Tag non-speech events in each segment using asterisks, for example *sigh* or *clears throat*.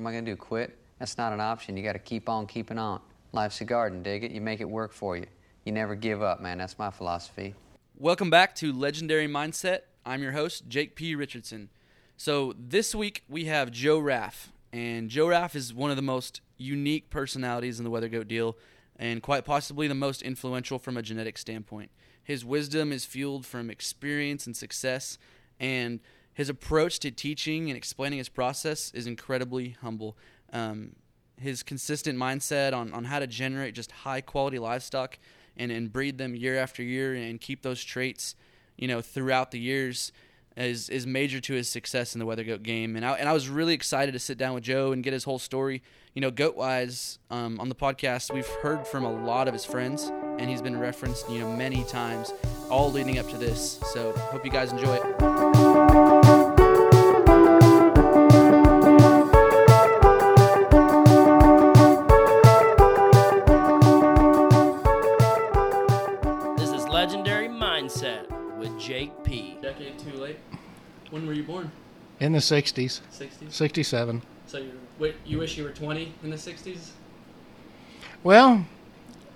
am I going to do? Quit? That's not an option. You got to keep on keeping on. Life's a garden, dig it. You make it work for you. You never give up, man. That's my philosophy. Welcome back to Legendary Mindset. I'm your host, Jake P. Richardson. So this week we have Joe Raff, and Joe Raff is one of the most unique personalities in the Wether Goat deal, and quite possibly the most influential from a genetic standpoint. His wisdom is fueled from experience and success, and his approach to teaching and explaining his process is incredibly humble. Um, his consistent mindset on, on how to generate just high quality livestock and, and breed them year after year and keep those traits, you know, throughout the years is is major to his success in the wether goat game. And I, and I was really excited to sit down with Joe and get his whole story. You know, goat wise, um, on the podcast, we've heard from a lot of his friends, and he's been referenced, you know, many times, all leading up to this. So hope you guys enjoy it. Jake P. Decade too late. When were you born? In the 60s, 60s. 67. So you wait, you wish you were 20 in the 60s? Well,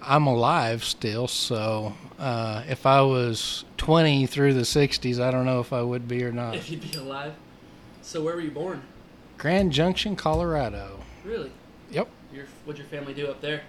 I'm alive still, so uh, if I was 20 through the 60s, I don't know if I would be or not. If you'd be alive. So where were you born? Grand Junction, Colorado. Really? Yep. Your what'd your family do up there?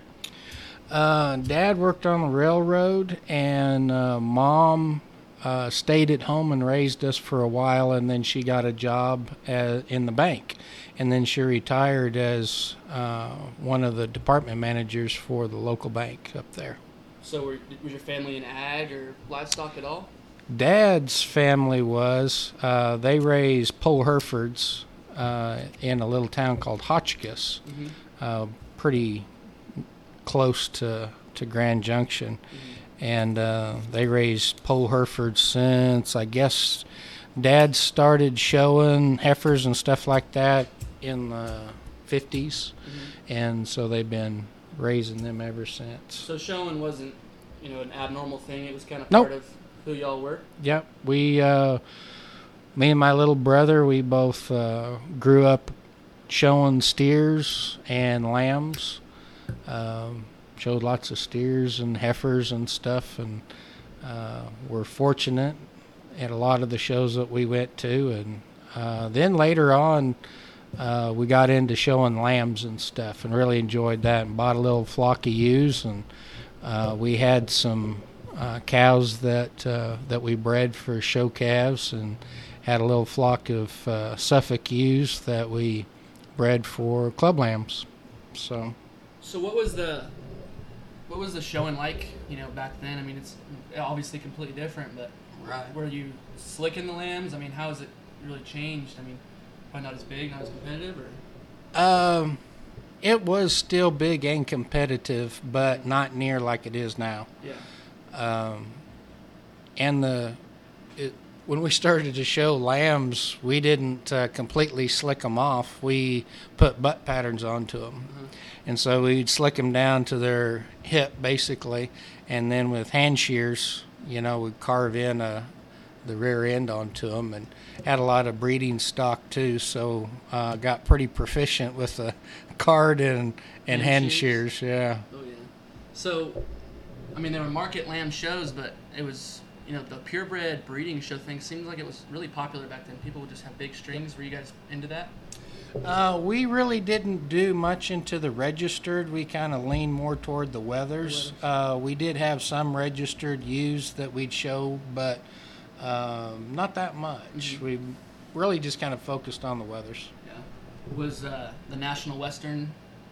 Uh, Dad worked on the railroad, and uh, Mom uh, stayed at home and raised us for a while, and then she got a job as, in the bank. And then she retired as uh, one of the department managers for the local bank up there. So were, was your family in ag or livestock at all? Dad's family was uh, they raised pole Herefords uh, in a little town called Hotchkiss, Mhm. uh, pretty close to to Grand Junction, and uh, they raised pole Herefords since I guess Dad started showing heifers and stuff like that in the 50s, and so they've been raising them ever since. So showing wasn't, you know, an abnormal thing. It was kind of Nope. part of who y'all were. Yep, we, uh, me and my little brother, we both uh, grew up showing steers and lambs. Um, showed lots of steers and heifers and stuff, and uh, we're fortunate at a lot of the shows that we went to. And uh, then later on, uh, we got into showing lambs and stuff, and really enjoyed that. And bought a little flock of ewes, and uh, we had some uh, cows that uh, that we bred for show calves, and had a little flock of uh, Suffolk ewes that we bred for club lambs. So So what was the what was the showing like, you know, back then? I mean, it's obviously completely different, but Right. were you slicking the lambs? I mean, how has it really changed? I mean, probably not as big, not as competitive, or um, it was still big and competitive, but not near like it is now. yeah. um, and the it, when we started to show lambs, we didn't uh, completely slick them off. We put butt patterns onto them, and so we'd slick them down to their hip basically, and then with hand shears, you know, we'd carve in a, the rear end onto them, and had a lot of breeding stock too. So uh, got pretty proficient with the *laughs* card and and Hand hand shears? shears. Yeah. Oh yeah. So, I mean, there were market lamb shows, but it was you know the purebred breeding show thing seems like it was really popular back then. People would just have big strings. Were you guys into that? Uh, we really didn't do much into the registered. We kind of leaned more toward the wethers. Uh, we did have some registered ewes that we'd show, but um, not that much. We really just kind of focused on the wethers. Yeah. Was uh, the National Western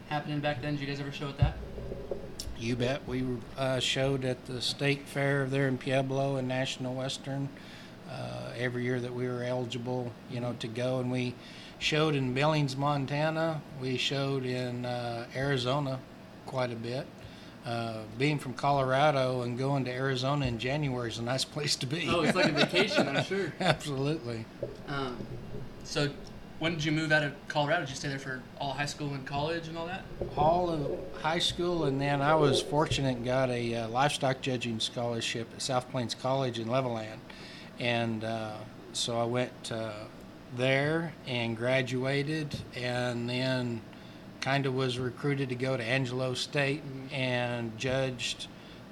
happening back then? Did you guys ever show at that? You bet. We uh, showed at the state fair there in Pueblo and National Western uh, every year that we were eligible, you know, to go, and we showed in Billings, Montana. We showed in uh, Arizona quite a bit. Uh, being from Colorado and going to Arizona in January is a nice *laughs* place to be. Oh, it's like a vacation, I'm sure. *laughs* Absolutely. Um, so, when did you move out of Colorado? Did you stay there for all high school and college and all that? all of high school, and then I was fortunate and got a uh, livestock judging scholarship at South Plains College in Levelland, and uh, so I went uh, there and graduated, and then kind of was recruited to go to Angelo State and judged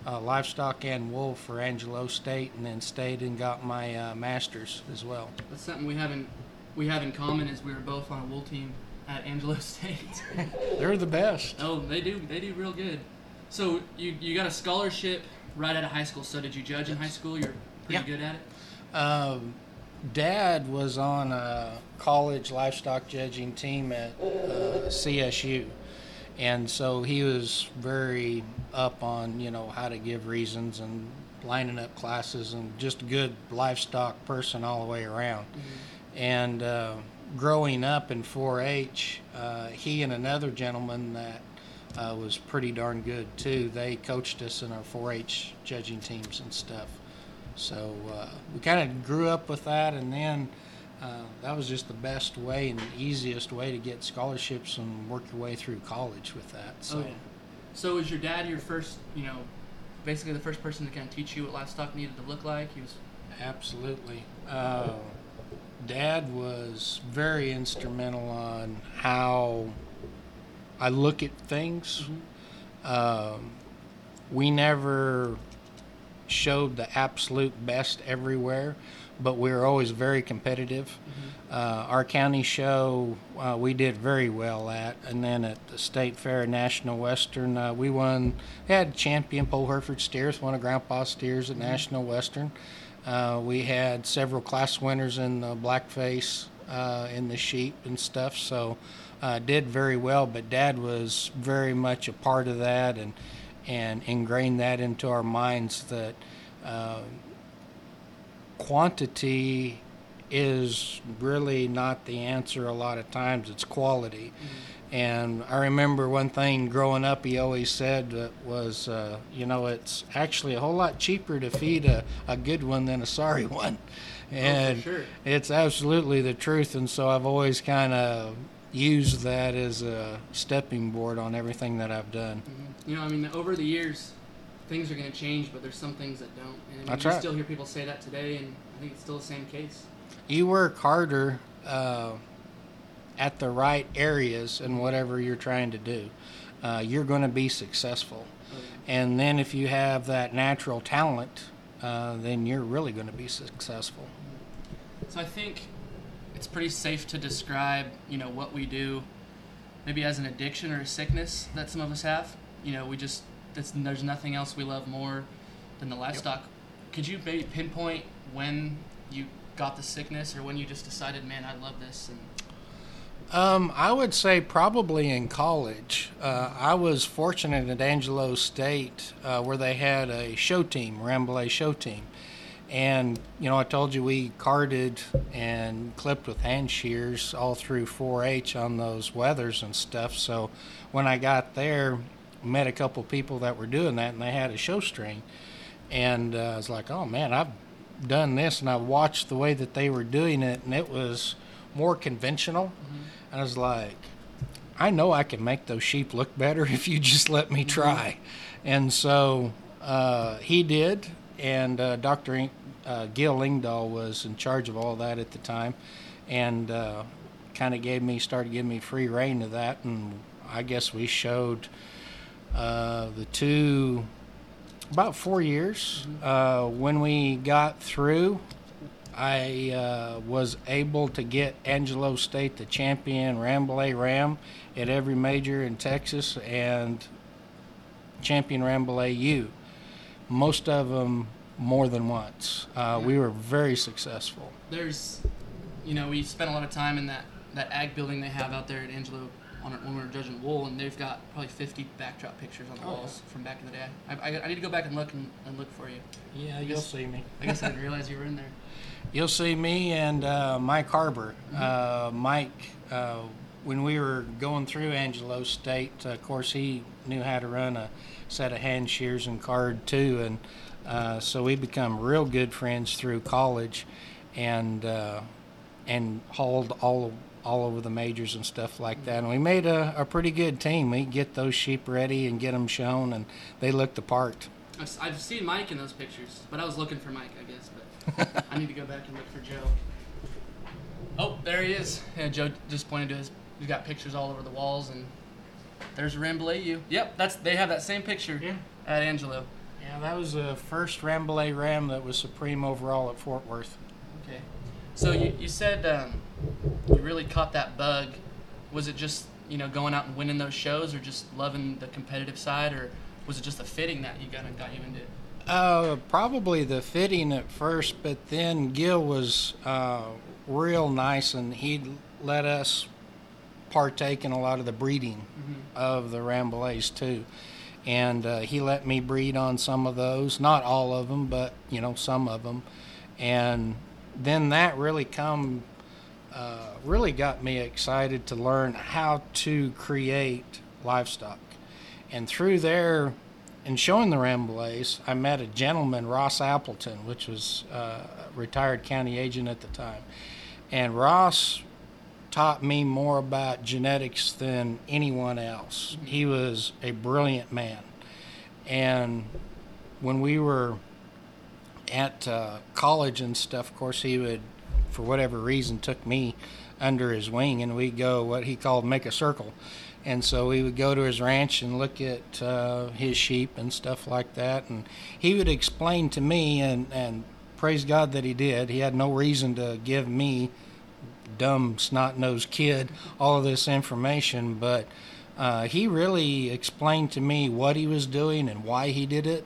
uh, livestock and wool for Angelo State, and then stayed and got my uh, master's as well. That's something we haven't we have in common is we were both on a wool team at Angelo *laughs* State. They're the best. oh, they do they do real good. So you you got a scholarship right out of high school. So did you judge in high school? You're pretty Yeah. good at it. Um, Dad was on a college livestock judging team at uh, CSU, and so he was very up on you know how to give reasons and lining up classes and just a good livestock person all the way around. And uh, growing up in 4-H, uh, he and another gentleman that uh, was pretty darn good too. They coached us in our 4-H judging teams and stuff. So uh, we kind of grew up with that, and then uh, that was just the best way and the easiest way to get scholarships and work your way through college with that. So Oh, yeah. So was your dad your first, you know, basically the first person to kind of teach you what livestock needed to look like? He was. absolutely. Uh, Dad was very instrumental on how I look at things. Um, we never showed the absolute best everywhere, but we were always very competitive. Uh, our county show uh, we did very well at, and then at the state fair, National Western, uh, we won. Had champion Pole Hereford steers, one of Grandpa's steers at National Western. Uh, we had several class winners in the blackface, uh, in the sheep and stuff. So uh, did very well. But Dad was very much a part of that, and and ingrained that into our minds that uh, quantity is really not the answer a lot of times. It's quality. And i remember one thing growing up he always said that was uh, you know it's actually a whole lot cheaper to feed a, a good one than a sorry one. And sure. it's absolutely the truth. And so i've always kind of used that as a stepping board on everything that i've done You know, I mean, over the years, things are going to change, but there's some things that don't. And I mean, you still hear people say that today, and I think it's still the same case. you work harder uh, at the right areas in whatever you're trying to do, uh, you're going to be successful. And then if you have that natural talent, uh, then you're really going to be successful. So I think it's pretty safe to describe, you know, what we do, maybe as an addiction or a sickness that some of us have. You know, we just there's nothing else we love more than the livestock. Could you maybe pinpoint when you got the sickness or when you just decided, man, I love this? And Um, I would say probably in college. Uh, I was fortunate at Angelo State uh, where they had a show team, Rambouillet show team. And, you know, I told you we carded and clipped with hand shears all through 4 H on those wethers and stuff. So when I got there, met a couple people that were doing that and they had a show string. And uh, I was like, oh man, I've done this and I watched the way that they were doing it and it was more conventional. And I was like, I know I can make those sheep look better *laughs* if you just let me try. And so uh, he did, and uh, Dr. Uh, Gil Lingdahl was in charge of all that at the time, and uh, kind of gave me, started giving me free reign of that. And I guess we showed uh, the two about four years. Uh, when we got through, I uh, was able to get Angelo State the champion Rambouillet Ram at every major in Texas and champion Rambouillet Ewe. Most of them more than once. Uh, We were very successful. there's, you know, we spent a lot of time in that, that ag building they have out there at Angelo on, when we were judging wool, and they've got probably 50 backdrop pictures on the Oh, walls from back in the day. I, I, I need to go back and look and, and look for you. Yeah, I you'll guess- see me. I guess I didn't realize you were in there. *laughs* You'll see me and uh, Mike Harbor. Uh, Mike, uh, when we were going through Angelo State, uh, of course, he knew how to run a set of hand shears and card too, and uh, so we become real good friends through college, and uh, and hauled all all over the majors and stuff like that. And we made a, a pretty good team. We get those sheep ready and get them shown, and they look the part. I've, seen Mike in those pictures, but I was looking for Mike, I guess. But *laughs* I need to go back and look for Joe. Oh, there he is. Yeah, Joe just pointed to his. He's got pictures all over the walls, and there's Rambouillet. Yep, that's they have that same picture Yeah. at Angelo. Yeah, that was the first Rambouillet Ram that was supreme overall at Fort Worth. Okay. So you, you said um, you really caught that bug. Was it just you know going out and winning those shows, or just loving the competitive side, or was it just the fitting that you got got you into? Uh, probably the fitting at first, but then Gil was uh, real nice and he'd let us partake in a lot of the breeding of the Rambouillets too. And uh, he let me breed on some of those, not all of them, but you know some of them. And then that really come, uh, really got me excited to learn how to create livestock. And through there, And showing the Rambouillets, I met a gentleman, Ross Appleton, which was uh, a retired county agent at the time. And Ross taught me more about genetics than anyone else. He was a brilliant man. And when we were at uh, college and stuff, of course, he would, for whatever reason, took me under his wing and we'd go what he called make a circle. And so we would go to his ranch and look at uh, his sheep and stuff like that. And he would explain to me, and, and praise God that he did. He had no reason to give me, dumb, snot nosed kid, all of this information. But uh, he really explained to me what he was doing and why he did it.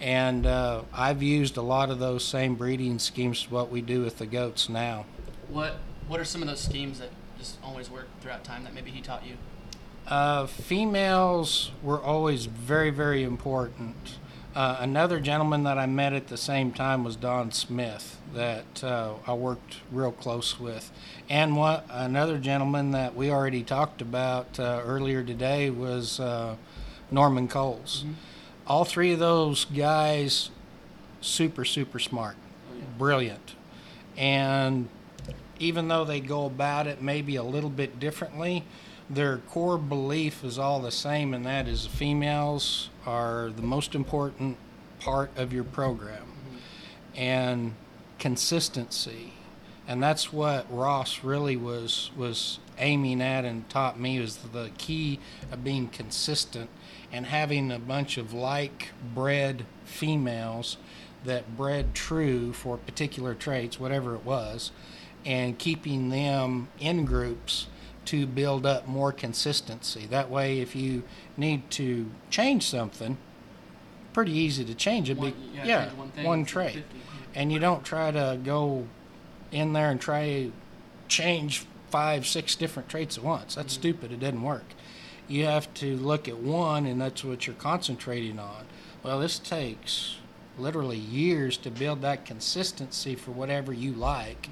And uh, I've used a lot of those same breeding schemes to what we do with the goats now. What What are some of those schemes that just always work throughout time that maybe he taught you? Uh, females were always very, very important. Uh, another gentleman that I met at the same time was Don Smith, that uh, I worked real close with. And what, another gentleman that we already talked about uh, earlier today was uh, Norman Coles. All three of those guys, super, super smart, brilliant. And even though they go about it maybe a little bit differently, their core belief is all the same, and that is females are the most important part of your program. And consistency. And that's what Ross really was was aiming at and taught me was the key of being consistent and having a bunch of like bred females that bred true for particular traits, whatever it was, and keeping them in groups to build up more consistency. That way, if you need to change something, pretty easy to change it. One- be- yeah, one one instead trait, 50. and you don't try to go in there and try to change five, six different traits at once. That's Mm-hmm. stupid. It doesn't work. You have to look at one, and that's what you're concentrating on. Well, this takes literally years to build that consistency for whatever you like.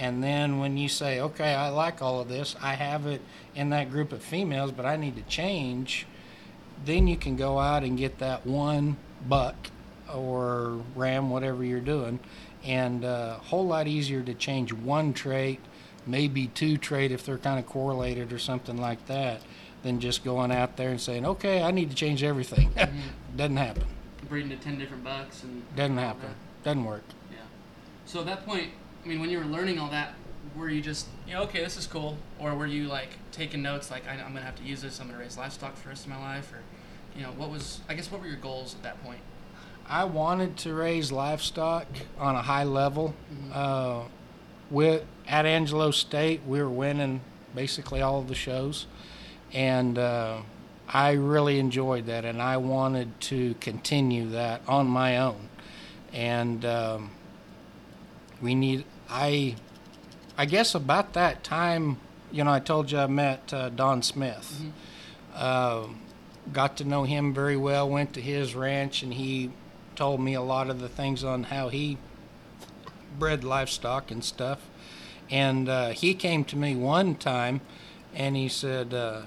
And then when you say, okay, I like all of this, I have it in that group of females, but I need to change, then you can go out and get that one buck or ram, whatever you're doing, and a whole lot easier to change one trait, maybe two trait if they're kind of correlated or something like that, than just going out there and saying, okay, I need to change everything. *laughs* Mm-hmm. Doesn't happen. breeding to ten different bucks and Doesn't happen. that. Doesn't work. Yeah. So at that point, I mean, when you were learning all that, were you just, you know, okay, this is cool, or were you like taking notes, like I, I'm gonna have to use this, I'm gonna raise livestock for the rest of my life, or, you know, what was, I guess, what were your goals at that point? I wanted to raise livestock on a high level. Uh, with at Angelo State, we were winning basically all of the shows, and uh, I really enjoyed that, and I wanted to continue that on my own. And um, we need I, I guess about that time, you know, I told you I met uh, Don Smith. Uh, got to know him very well. Went to his ranch, and he told me a lot of the things on how he bred livestock and stuff. And uh, he came to me one time, and he said, uh,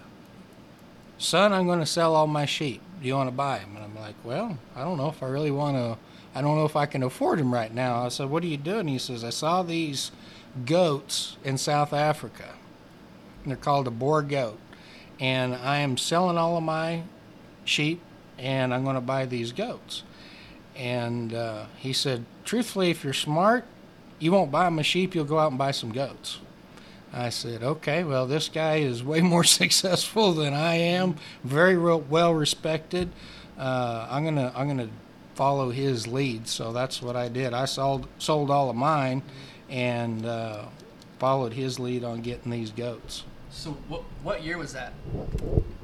"Son, I'm going to sell all my sheep. Do you want to buy them?" And I'm like, "Well, I don't know if I really want to. I don't know if I can afford them right now." I said, "What are you doing?" He says, "I saw these goats in South Africa. And they're called a Boer goat, and I am selling all of my sheep, and I'm going to buy these goats." And uh, he said, truthfully, if you're smart, you won't buy a sheep, you'll go out and buy some goats. I said, okay, well, this guy is way *laughs* more successful than I am, very well respected. Uh, I'm gonna I'm gonna follow his lead. So that's what I did. I sold sold all of mine, and uh, followed his lead on getting these goats. So what what year was that?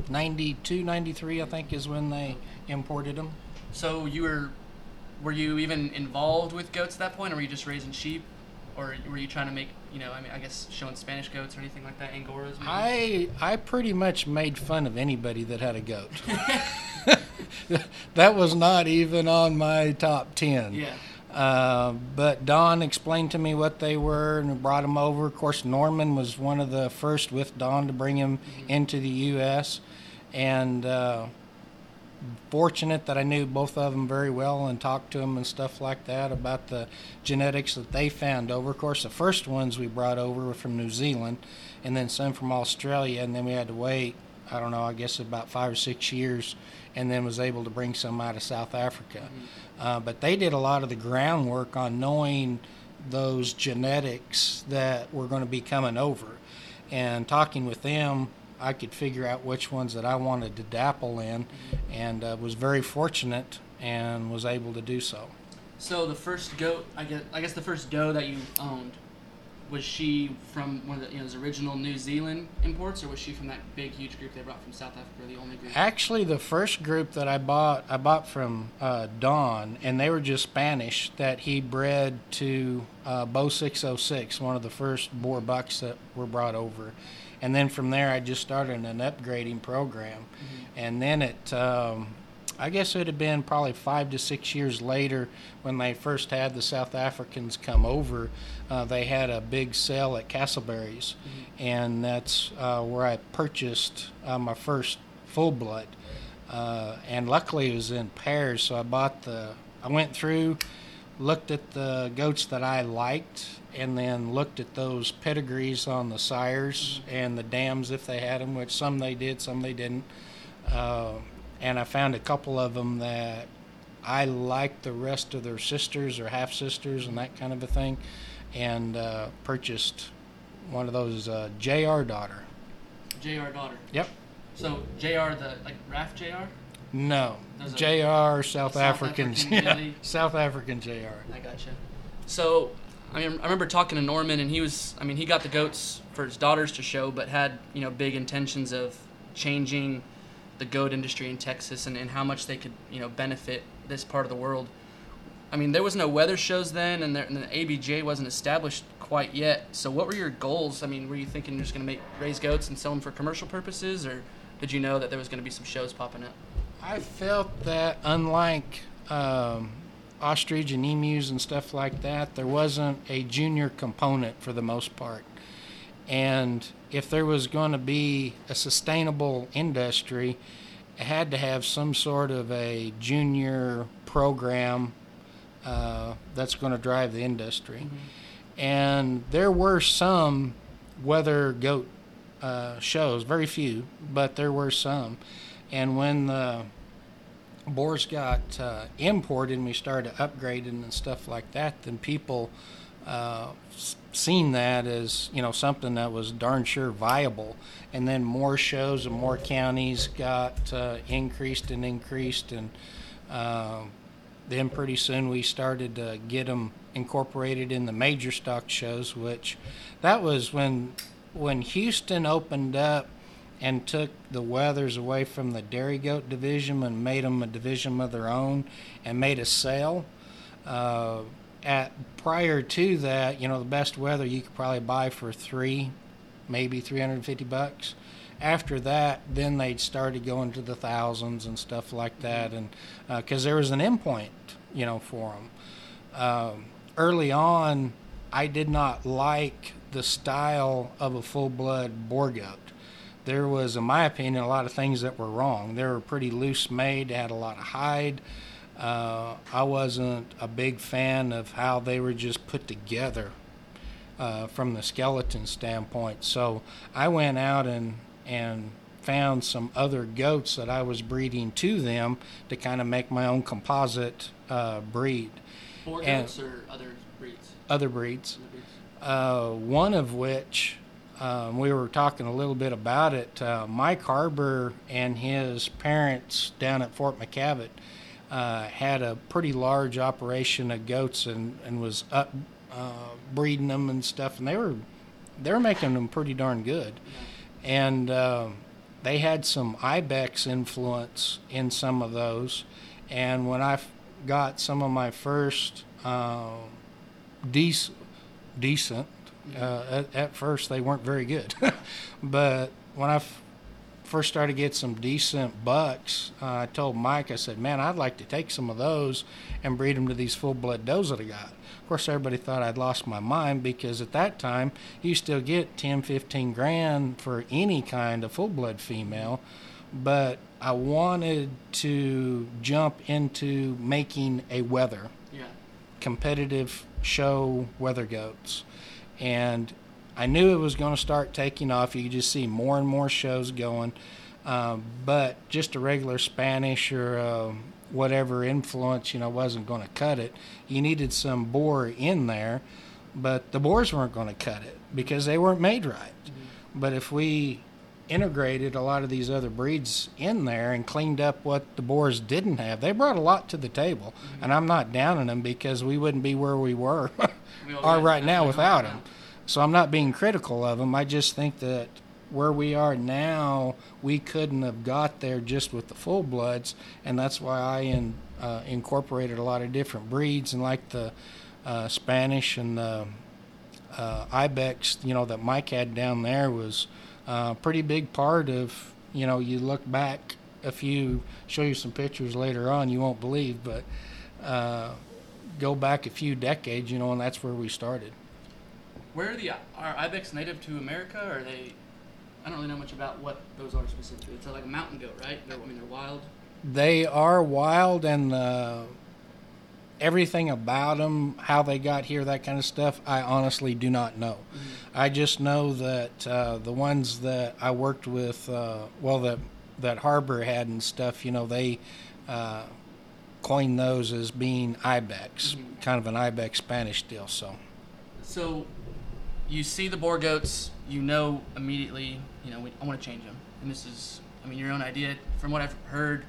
92, 93, I think, is when they imported them. So you were were you even involved with goats at that point, or were you just raising sheep, or were you trying to make you know I mean I guess showing Spanish goats or anything like that, Angoras? Maybe? I I pretty much made fun of anybody that had a goat. *laughs* *laughs* that was not even on my top ten. yeah. Uh, but Don explained to me what they were and brought them over. Of course, Norman was one of the first with Don to bring him into the U.S. And uh, fortunate that I knew both of them very well and talked to them and stuff like that about the genetics that they found over. Of course, the first ones we brought over were from New Zealand, and then some from Australia, and then we had to wait. I don't know. I guess about five or six years, and then was able to bring some out of South Africa. Uh, but they did a lot of the groundwork on knowing those genetics that were going to be coming over. And talking with them, I could figure out which ones that I wanted to dapple in, and uh, was very fortunate and was able to do so. So the first goat, I guess, I guess the first doe that you owned, was she from one of the you know, those original New Zealand imports, or was she from that big, huge group they brought from South Africa, the only group? Actually, the first group that I bought, I bought from uh, Don, and they were just Spanish that he bred to uh, Bow 606, one of the first Boer bucks that were brought over. And then from there, I just started an upgrading program. And then it, um, I guess it had been probably five to six years later when they first had the South Africans come over. Uh, they had a big sale at Castleberry's, and that's uh, where I purchased uh, my first full blood. Uh, and luckily, it was in pairs, so I bought the. I went through, looked at the goats that I liked, and then looked at those pedigrees on the sires and the dams if they had them, which some they did, some they didn't. Uh, and I found a couple of them that I liked the rest of their sisters or half sisters and that kind of a thing, and uh, purchased one of those uh, JR daughter. Jr. daughter. Yep. So Jr. the like Raf Jr. No, Those are- JR South, South Africans. African Jelly. *laughs* South African JR. I gotcha. So, I mean, I remember talking to Norman, and he was, I mean, he got the goats for his daughters to show, but had, you know, big intentions of changing the goat industry in Texas and, and how much they could, you know, benefit this part of the world. I mean, there was no wether shows then, and, there, and the ABJ wasn't established quite yet. So, what were your goals? I mean, were you thinking you're just going to make raise goats and sell them for commercial purposes, or did you know that there was going to be some shows popping up? I felt that unlike um, ostrich and emus and stuff like that, there wasn't a junior component for the most part. And if there was going to be a sustainable industry, it had to have some sort of a junior program uh, that's going to drive the industry. And there were some wether goat uh, shows, very few, but there were some. And when the Boers got uh, imported and we started upgrading and stuff like that, then people uh, seen that as you know something that was darn sure viable. And then more shows and more counties got uh, increased and increased, and uh, then pretty soon we started to get them incorporated in the major stock shows, which that was when when Houston opened up and took the Wethers away from the dairy goat division and made them a division of their own and made a sale. Uh, at prior to that, you know, the best wether you could probably buy for three, maybe 350 bucks. After that, then they'd started going to the thousands and stuff like that, and because there was an endpoint, you know, for them. Um, early on, I did not like the style of a full blood Boer goat there was, in my opinion, a lot of things that were wrong. They were pretty loose made, they had a lot of hide. Uh, I wasn't a big fan of how they were just put together uh, from the skeleton standpoint. So I went out and, and found some other goats that I was breeding to them to kind of make my own composite uh, breed, And- goats or other breeds? other breeds Other breeds? uh, one of which um, we were talking a little bit about it. Uh, Mike Harbor and his parents down at Fort McKavett uh, had a pretty large operation of goats and, and was up uh, breeding them and stuff, and they were they were making them pretty darn good. And um they had some ibex influence in some of those. And when I got some of my first uh, dec- decent, uh, at, at first they weren't very good, *laughs* but when I f- first started to get some decent bucks, uh, I told Mike, I said, "Man, I'd like to take some of those and breed them to these full-blood does that I got." Of course, everybody thought I'd lost my mind because at that time you still get 10, 15 grand for any kind of full-blood female, but I wanted to jump into making a wether Yeah. competitive show wether goats. And I knew it was going to start taking off. You could just see more and more shows going. Um, but just a regular Spanish or uh, whatever influence, you know, wasn't going to cut it. You needed some Boer in there, but the Boers weren't going to cut it because they weren't made right. But if we integrated a lot of these other breeds in there and cleaned up what the Boers didn't have, they brought a lot to the table. And I'm not downing them because we wouldn't be where we were *laughs* We are right now *laughs* without them. So I'm not being critical of them. I just think that where we are now, we couldn't have got there just with the full bloods, and that's why I in, uh, incorporated a lot of different breeds and like the uh, Spanish and the uh, ibex, you know, that Mike had down there was a pretty big part of. You know, you look back a few, show you some pictures later on, you won't believe, but uh, go back a few decades, you know, and that's where we started. Where are the are ibex native to America? Or are they? I don't really know much about what those are specifically. It's like a mountain goat, right? They're, I mean, they're wild. They are wild, and uh, everything about them, how they got here, that kind of stuff, I honestly do not know. I just know that uh, the ones that I worked with, uh, well, that that Harbor had and stuff, you know, they uh, coined those as being ibex, Mhm. kind of an ibex Spanish deal. So. So, you see the Boer goats, you know immediately, you know, we, I want to change them. And this is, I mean, your own idea. From what I've heard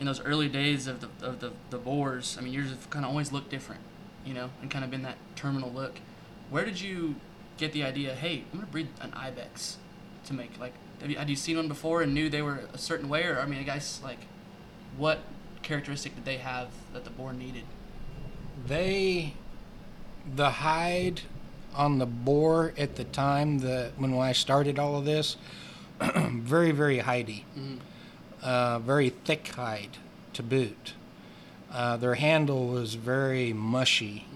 in those early days of the, of the, the Boers, I mean, yours have kind of always looked different, you know, and kind of been that terminal look. Where did you get the idea, hey, I'm to breed an ibex to make, like, have you, had you seen one before and knew they were a certain way? Or, I mean, I guess, like, what characteristic did they have that the Boer needed? They, the hide on the Boer at the time that when I started all of this, *clears throat* very very hidey, Mhm. Uh, very thick hide to boot. Uh, their handle was very mushy,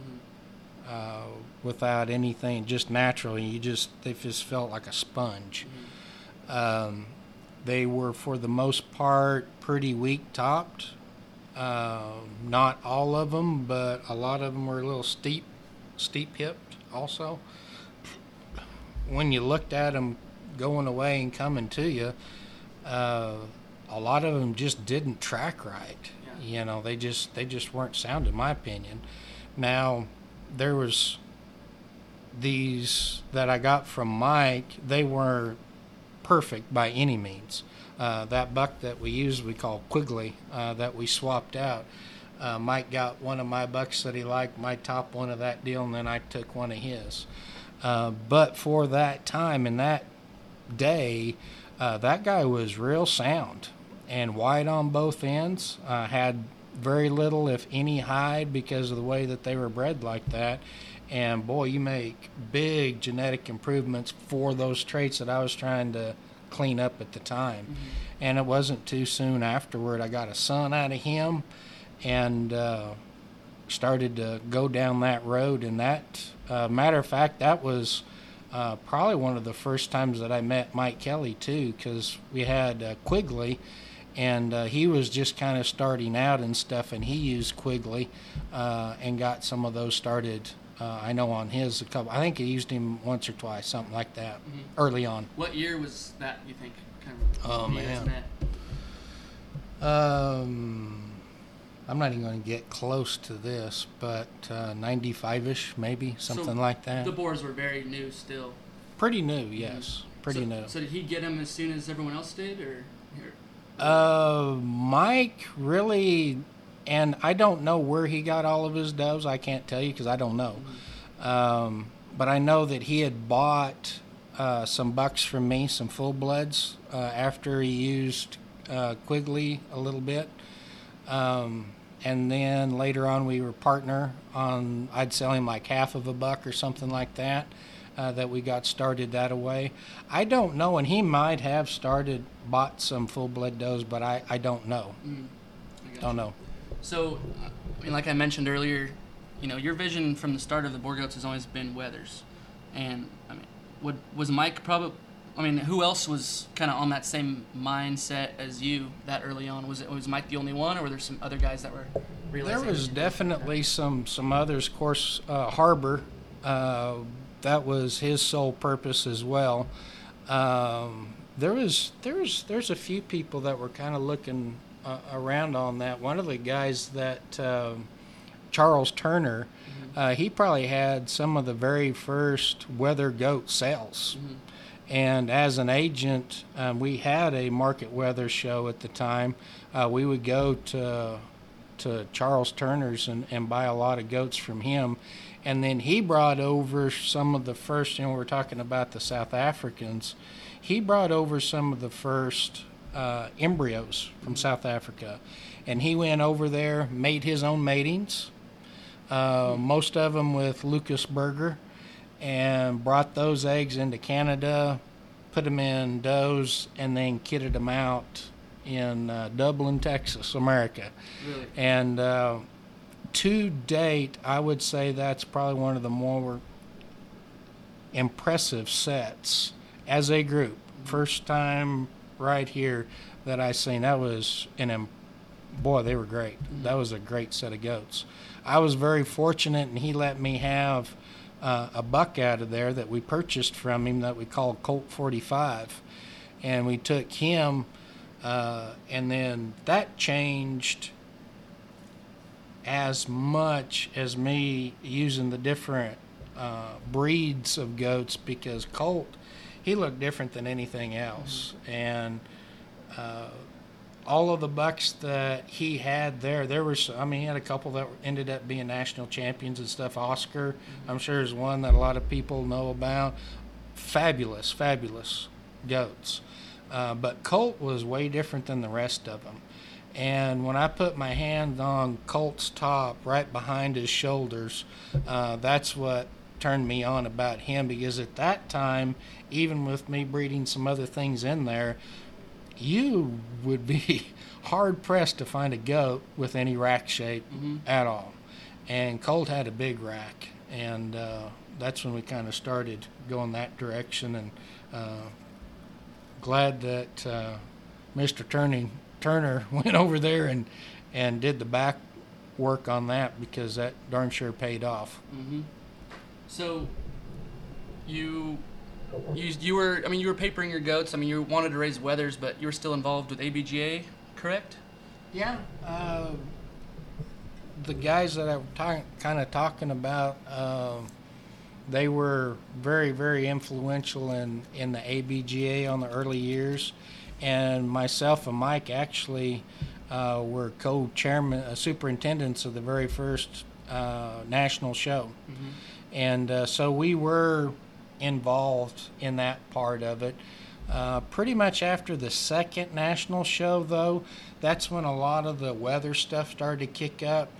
uh, without anything, just naturally. You just they just felt like a sponge. Um, they were for the most part pretty weak topped. Uh, not all of them, but a lot of them were a little steep, steep hipped also. When you looked at them going away and coming to you, uh, a lot of them just didn't track right. Yeah. You know, they just they just weren't sound in my opinion. Now, there was these that I got from Mike. They were perfect by any means. Uh, that buck that we used, we call Quigley, uh, that we swapped out. Uh, Mike got one of my bucks that he liked, my top one of that deal, and then I took one of his. Uh, but for that time and that day, uh, that guy was real sound and wide on both ends. Uh, had very little, if any, hide because of the way that they were bred like that. And boy, you make big genetic improvements for those traits that I was trying to clean up at the time. And it wasn't too soon afterward I got a son out of him and uh, started to go down that road. And that, uh, matter of fact, that was uh, probably one of the first times that I met Mike Kelly too, because we had uh, Quigley, and uh, he was just kind of starting out and stuff, and he used Quigley uh, and got some of those started. Uh, I know on his a couple. I think he used him once or twice, something like that, early on. What year was that, you think? Kind of Oh, when you guys man. Um, I'm not even going to get close to this, but uh, 95ish, maybe something So like that. The Boers were very new still. Pretty new, yes. Pretty so, new. So did he get them as soon as everyone else did, or? Uh, Mike really, and I don't know where he got all of his doves. I can't tell you because I don't know. Um, but I know that he had bought uh, some bucks from me, some full bloods, uh, after he used uh, Quigley a little bit. Um, and then later on, we were partner on. I'd sell him like half of a buck or something like that. Uh, that we got started that way. I don't know, and he might have started bought some full blood does, but I, I don't know. Mm, I Don't you. know. So, I mean, like I mentioned earlier, you know, your vision from the start of the Goats has always been wethers, and I mean, would, was Mike probably? I mean, who else was kind of on that same mindset as you that early on? Was it was Mike the only one, or were there some other guys that were? There was definitely some some others. Of course, uh, Harbor, uh, that was his sole purpose as well. Um, there was there's there's a few people that were kind of looking uh, around on that. One of the guys that um Charles Turner, uh, he probably had some of the very first wether goat sales. And as an agent, um, we had a market wether show at the time. Uh, we would go to to Charles Turner's and, and buy a lot of goats from him. And then he brought over some of the first, you know, we're talking about the South Africans. He brought over some of the first uh, embryos from South Africa. And he went over there, made his own matings, uh, most of them with Lucas Berger, and brought those eggs into Canada, put them in does, and then kitted them out in uh, Dublin, Texas, America. Really? And uh, to date, I would say that's probably one of the more impressive sets as a group. First time right here that I seen that was an boy. They were great. That was a great set of goats. I was very fortunate, and he let me have uh, a buck out of there that we purchased from him that we called Colt 45, and we took him, uh, and then that changed as much as me using the different uh, breeds of goats because Colt, he looked different than anything else, and uh, all of the bucks that he had there, there was, I mean, he had a couple that ended up being national champions and stuff. Oscar, I'm sure, is one that a lot of people know about. Fabulous, fabulous goats. Uh, but Colt was way different than the rest of them. And when I put my hand on Colt's top, right behind his shoulders, uh, that's what turned me on about him because at that time, even with me breeding some other things in there, you would be *laughs* hard pressed to find a goat with any rack shape at all. And Colt had a big rack, and uh, that's when we kind of started going that direction. And uh, glad that uh, Mr. Turning Turner *laughs* went over there and and did the back work on that because that darn sure paid off. Mm-hmm. So, you, you, you were. I mean, you were papering your goats. I mean, you wanted to raise wethers, but you were still involved with ABGA, correct? Yeah. Uh, the guys that I'm talk, kind of talking about, um, they were very, very influential in, in the ABGA on the early years. And myself and Mike actually uh, were co chairman, uh, superintendents of the very first uh, national show. And uh, so we were involved in that part of it. Uh, pretty much after the second national show, though, that's when a lot of the wether stuff started to kick up.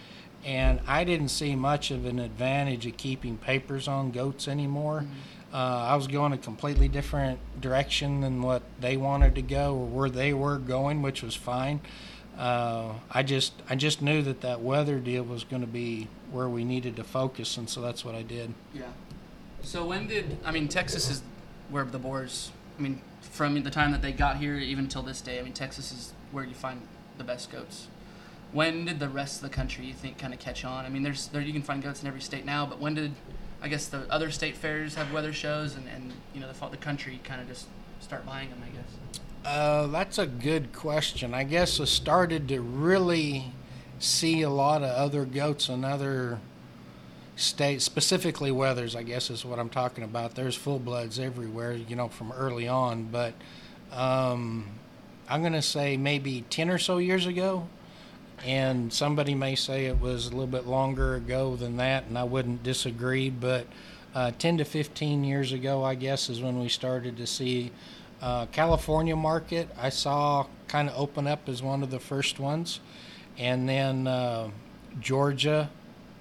And I didn't see much of an advantage of keeping papers on goats anymore. Uh, I was going a completely different direction than what they wanted to go or where they were going, which was fine. Uh, I just I just knew that that wether deal was going to be where we needed to focus, and so that's what I did. Yeah. So when did I mean Texas is where the Boers? I mean, from the time that they got here even till this day, I mean Texas is where you find the best goats. When did the rest of the country you think kind of catch on? I mean, there's there you can find goats in every state now, but when did I guess the other state fairs have wether shows and, and you know the the country kind of just start buying them? I guess. Uh, that's a good question. I guess I started to really see a lot of other goats and other state specifically wethers. I guess is what I'm talking about. There's full bloods everywhere, you know, from early on. But um, I'm going to say maybe 10 or so years ago, and somebody may say it was a little bit longer ago than that, and I wouldn't disagree. But uh, 10 to 15 years ago, I guess, is when we started to see uh, California market. I saw kind of open up as one of the first ones, and then uh, Georgia.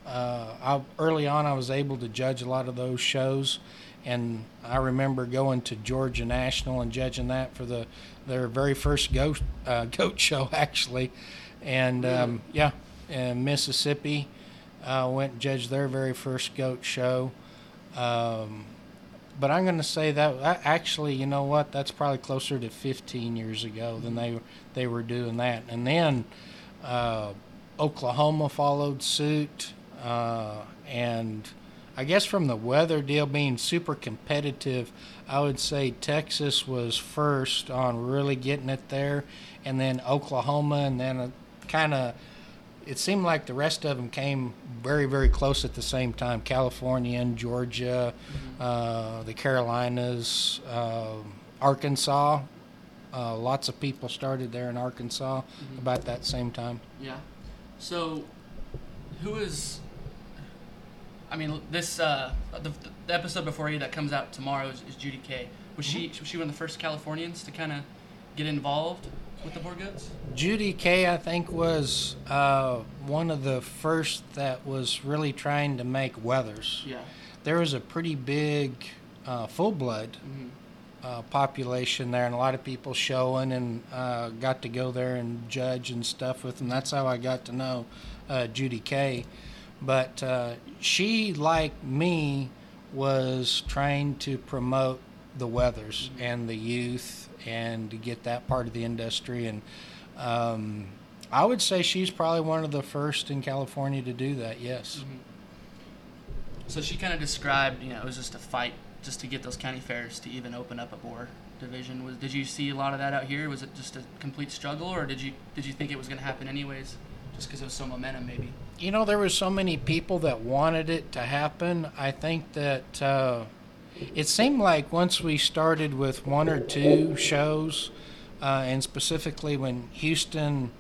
Uh, I, early on, I was able to judge a lot of those shows, and I remember going to Georgia National and judging that for the their very first goat uh, *laughs* goat show actually, and um, yeah, and Mississippi uh, went and judged their very first goat show. Um, but I'm going to say that actually, you know what? That's probably closer to 15 years ago than they they were doing that. And then uh, Oklahoma followed suit, uh, and I guess from the wether deal being super competitive, I would say Texas was first on really getting it there, and then Oklahoma, and then kind of it seemed like the rest of them came very, very close at the same time. California and Georgia, mm-hmm. uh, the Carolinas, uh, Arkansas. Uh, lots of people started there in Arkansas mm-hmm. about that same time. Yeah. So, who is? I mean, this uh, the, the, episode before you that comes out tomorrow is, is Judy Kay. Was mm-hmm. she was she one of the first Californians to kind of get involved? with the Boer goats? Judy Kay, I think, was uh, one of the first that was really trying to make wethers. Yeah. There was a pretty big uh, full blood mm-hmm. uh, population there, and a lot of people showing, and uh, got to go there and judge and stuff with them. That's how I got to know uh, Judy Kay. But uh, she, like me, was trying to promote the wethers and the youth and to get that part of the industry. And um, I would say she's probably one of the first in California to do that. Yes. Mm-hmm. So she kind of described, you know, it was just a fight just to get those county fairs to even open up a Boer division. Was did you see a lot of that out here? Was it just a complete struggle, or did you did you think it was going to happen anyways, just because it was so momentum, maybe? You know, there were so many people that wanted it to happen. I think that. Uh, it seemed like once we started with one or two shows, uh, and specifically when Houston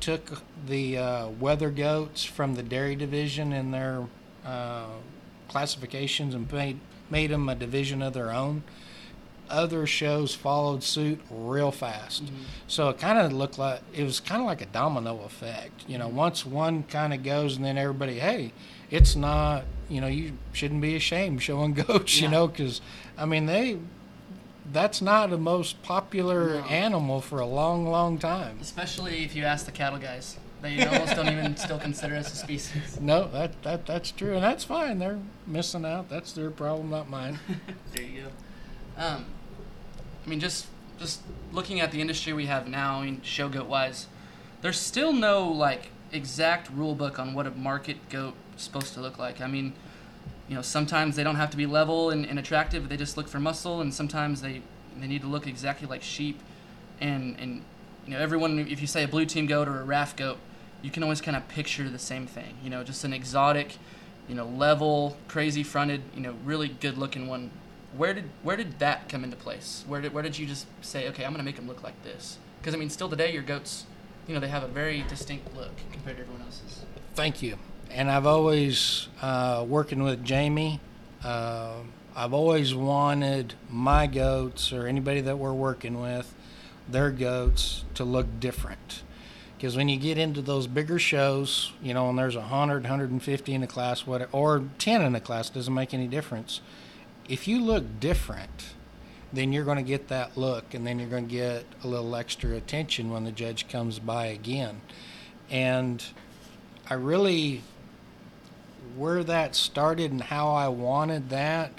took the uh, wether goats from the dairy division in their uh, classifications and made made them a division of their own. Other shows followed suit real fast, mm-hmm. so it kind of looked like it was kind of like a domino effect. You know, once one kind of goes, and then everybody, hey, it's not you know you shouldn't be ashamed showing *laughs* goats yeah. you know because i mean they that's not the most popular no. animal for a long long time especially if you ask the cattle guys they almost don't even *laughs* still consider us a species no that, that that's true and that's fine they're missing out that's their problem not mine *laughs* there you go um, i mean just just looking at the industry we have now I mean, show goat wise there's still no like exact rule book on what a market goat is supposed to look like. I mean, you know, sometimes they don't have to be level and, and attractive; they just look for muscle, and sometimes they they need to look exactly like sheep. And and you know, everyone, if you say a blue team goat or a Raff goat, you can always kind of picture the same thing. You know, just an exotic, you know, level, crazy fronted, you know, really good looking one. Where did where did that come into place? Where did where did you just say, okay, I'm gonna make them look like this? Because I mean, still today, your goats, you know, they have a very distinct look compared to everyone else's. Thank you and I've always uh, working with Jamie. Uh, I've always wanted my goats or anybody that we're working with, their goats to look different. Because when you get into those bigger shows, you know, and there's 100, 150 in a class, what, or 10 in a class, doesn't make any difference. If you look different, then you're going to get that look, and then you're going to get a little extra attention when the judge comes by again. And I really where that started and how I wanted that.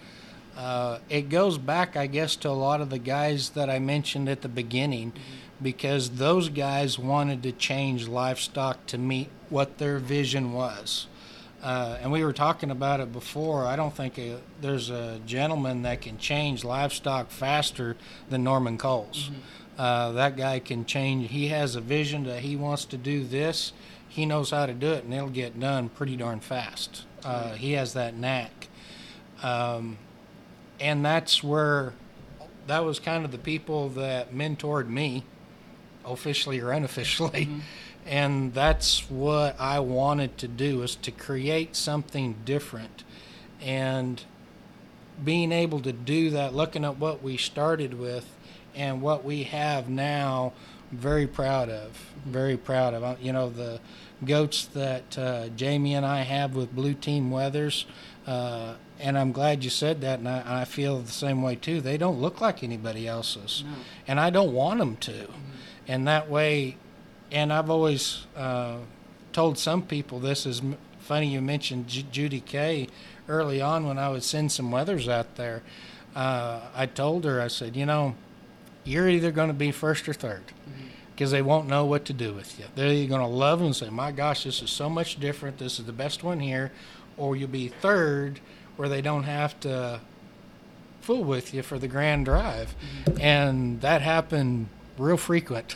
Uh, it goes back, I guess, to a lot of the guys that I mentioned at the beginning, because those guys wanted to change livestock to meet what their vision was. Uh, and we were talking about it before. I don't think a, there's a gentleman that can change livestock faster than Norman Coles. Mm-hmm. Uh, that guy can change. He has a vision that he wants to do this, he knows how to do it, and it'll get done pretty darn fast. Uh, he has that knack, um, and that's where that was kind of the people that mentored me, officially or unofficially. And that's what I wanted to do is to create something different. And being able to do that, looking at what we started with and what we have now, very proud of. Very proud of. You know, the goats that uh, Jamie and I have with Blue Team Wethers. Uh, and I'm glad you said that, and I, I feel the same way too. They don't look like anybody else's, and I don't want them to. And that way, and I've always uh, told some people this is funny. You mentioned J- Judy Kay early on when I would send some wethers out there. Uh, I told her, I said, you know, you're either going to be first or third because they won't know what to do with you. They're either going to love them and say, my gosh, this is so much different. This is the best one here. Or you'll be third where they don't have to fool with you for the grand drive. And that happened real frequent.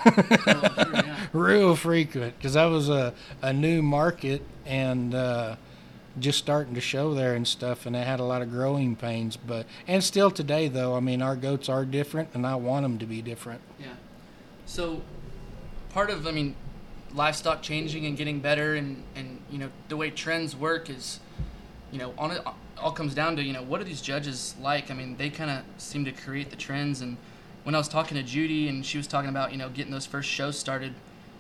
*laughs* real frequent because that was a, a new market and uh, just starting to show there and stuff and it had a lot of growing pains but and still today though i mean our goats are different and i want them to be different Yeah. So, part of I mean, livestock changing and getting better, and and you know the way trends work is, you know, on it all comes down to you know what are these judges like? I mean, they kind of seem to create the trends. And when I was talking to Judy, and she was talking about you know getting those first shows started,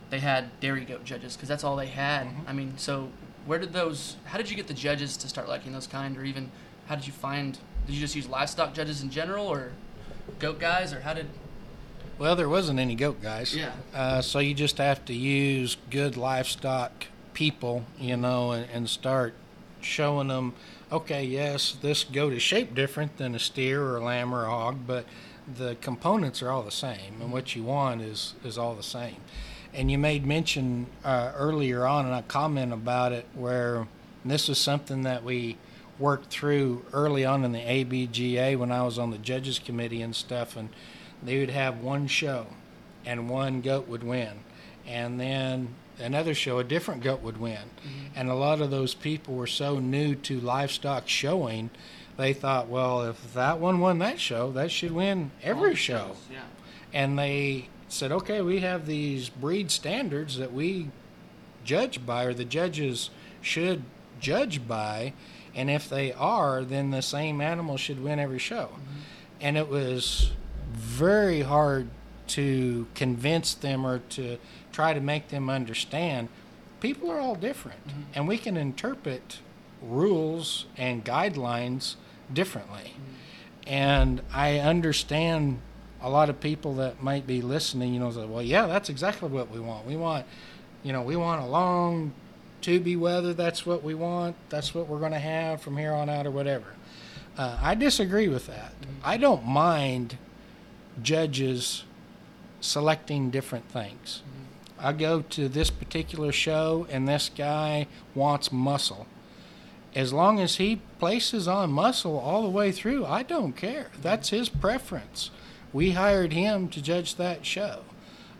they had dairy goat judges because that's all they had. I mean, so where did those? How did you get the judges to start liking those kind, or even how did you find? Did you just use livestock judges in general, or goat guys, or how did? well there wasn't any goat guys Yeah. uh, so you just have to use good livestock people you know and, and start showing them okay yes this goat is shaped different than a steer or a lamb or a hog but the components are all the same and what you want is is all the same. And you made mention uh, earlier on and i comment about it where this is something that we worked through early on in the abga when i was on the judges committee and stuff and they would have one show and one goat would win. And then another show a different goat would win. And a lot of those people were so new to livestock showing they thought well if that one won that show that should win every show. Yeah. and they said okay we have these breed standards that we judge by or the judges should judge by and if they are then the same animal should win every show. And it was very hard to convince them or to try to make them understand people are all different. And we can interpret rules and guidelines differently. And i understand a lot of people that might be listening you know say well yeah that's exactly what we want. We want you know we want a long tubey wether. That's what we want. That's what we're going to have from here on out or whatever. Uh, i disagree with that. I don't mind judges selecting different things. I go to this particular show and this guy wants muscle. As long as he places on muscle all the way through, I don't care. That's his preference. We hired him to judge that show.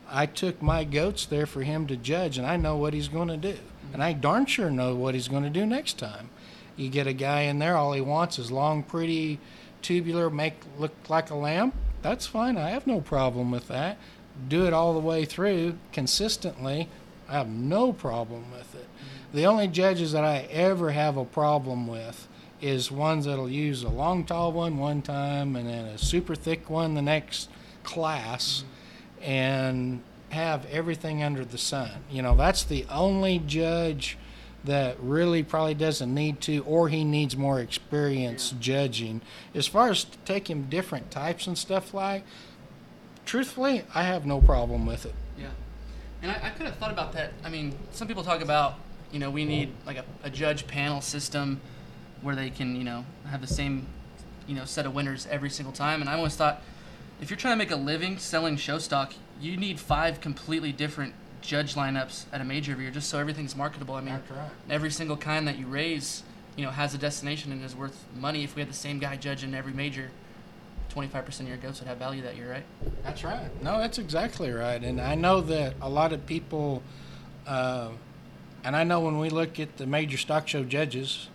I took my goats there for him to judge, and I know what he's going to do. And I darn sure know what he's going to do next time. You get a guy in there, all he wants is long, pretty, tubular, make look like a lamb. That's fine. I have no problem with that. Do it all the way through consistently. I have no problem with it. The only judges that I ever have a problem with is ones that'll use a long, tall one one time and then a super thick one the next class and have everything under the sun. You know, that's the only judge that really probably doesn't need to, or he needs more experience judging. As far as taking different types and stuff like, truthfully, I have no problem with it. Yeah. And I, I could have thought about that. I mean, some people talk about, you know, we need like a, a judge panel system where they can, you know, have the same, you know, set of winners every single time. And I always thought, if you're trying to make a living selling show stock, you need five completely different judge lineups at a major every year just so everything's marketable. I mean, right. every single kind that you raise, you know, has a destination and is worth money. If we had the same guy judging every major, 25% of your goats would have value that year, right? That's right. No, that's exactly right. And I know that a lot of people, uh, and I know when we look at the major stock show judges,